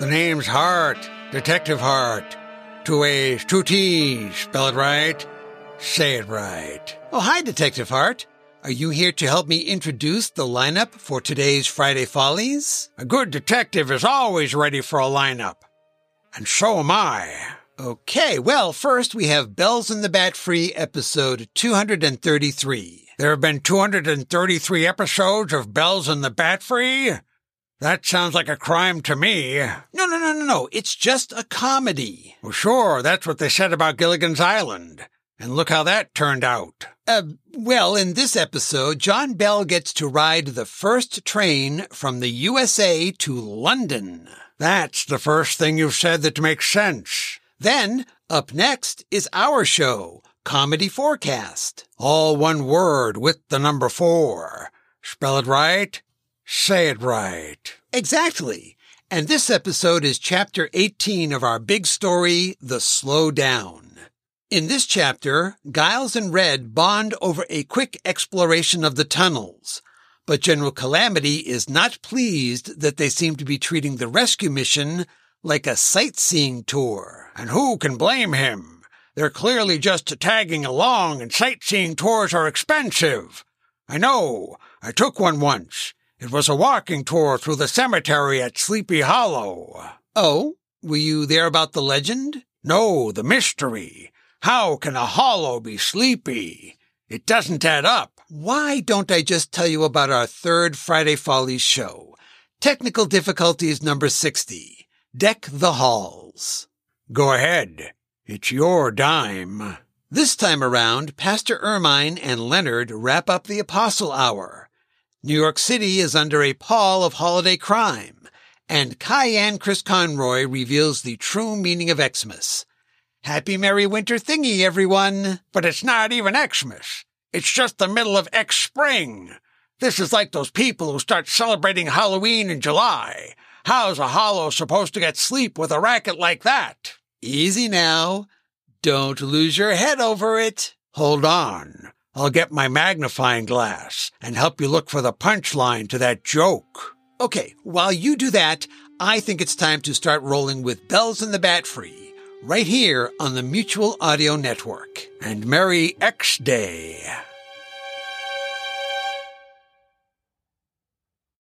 The name's Hart, Detective Hart. Two A's, two T's. Spell it right. Say it right. Oh, hi, Detective Hart. Are you here to help me introduce the lineup for today's Friday Follies? A good detective is always ready for a lineup. And so am I. Okay, well, first we have Bells in the Batfry episode 233. There have been 233 episodes of Bells in the Batfry? That sounds like a crime to me. No, no, no, no, no. It's just a comedy. Well, sure, that's what they said about Gilligan's Island. And look how that turned out. Uh, well, in this episode, John Bell gets to ride the first train from the USA to London. That's the first thing you've said that makes sense. Then, up next is our show, Comedy4Cast. All one word with the number four. Spell it right. Say it right. Exactly. And this episode is chapter 18 of our big story, The Slow Down. In this chapter, Giles and Red bond over a quick exploration of the tunnels. But General Calamity is not pleased that they seem to be treating the rescue mission like a sightseeing tour. And who can blame him? They're clearly just tagging along and sightseeing tours are expensive. I know. I took one once. It was a walking tour through the cemetery at Sleepy Hollow. Oh? Were you there about the legend? No, the mystery. How can a hollow be sleepy? It doesn't add up. Why don't I just tell you about our third Friday Follies show? Technical difficulties number 60. Deck the halls. Go ahead. It's your dime. This time around, Pastor Ermine and Leonard wrap up the Apostle Hour. New York City is under a pall of holiday crime, and Cayenne Chris Conroy reveals the true meaning of Xmas. Happy Merry Winter Thingy, everyone! But it's not even Xmas. It's just the middle of X Spring. This is like those people who start celebrating Halloween in July. How's a hollow supposed to get sleep with a racket like that? Easy now. Don't lose your head over it. Hold on. I'll get my magnifying glass and help you look for the punchline to that joke. Okay, while you do that, I think it's time to start rolling with Bells in the Batfry, right here on the Mutual Audio Network. And Merry X Day.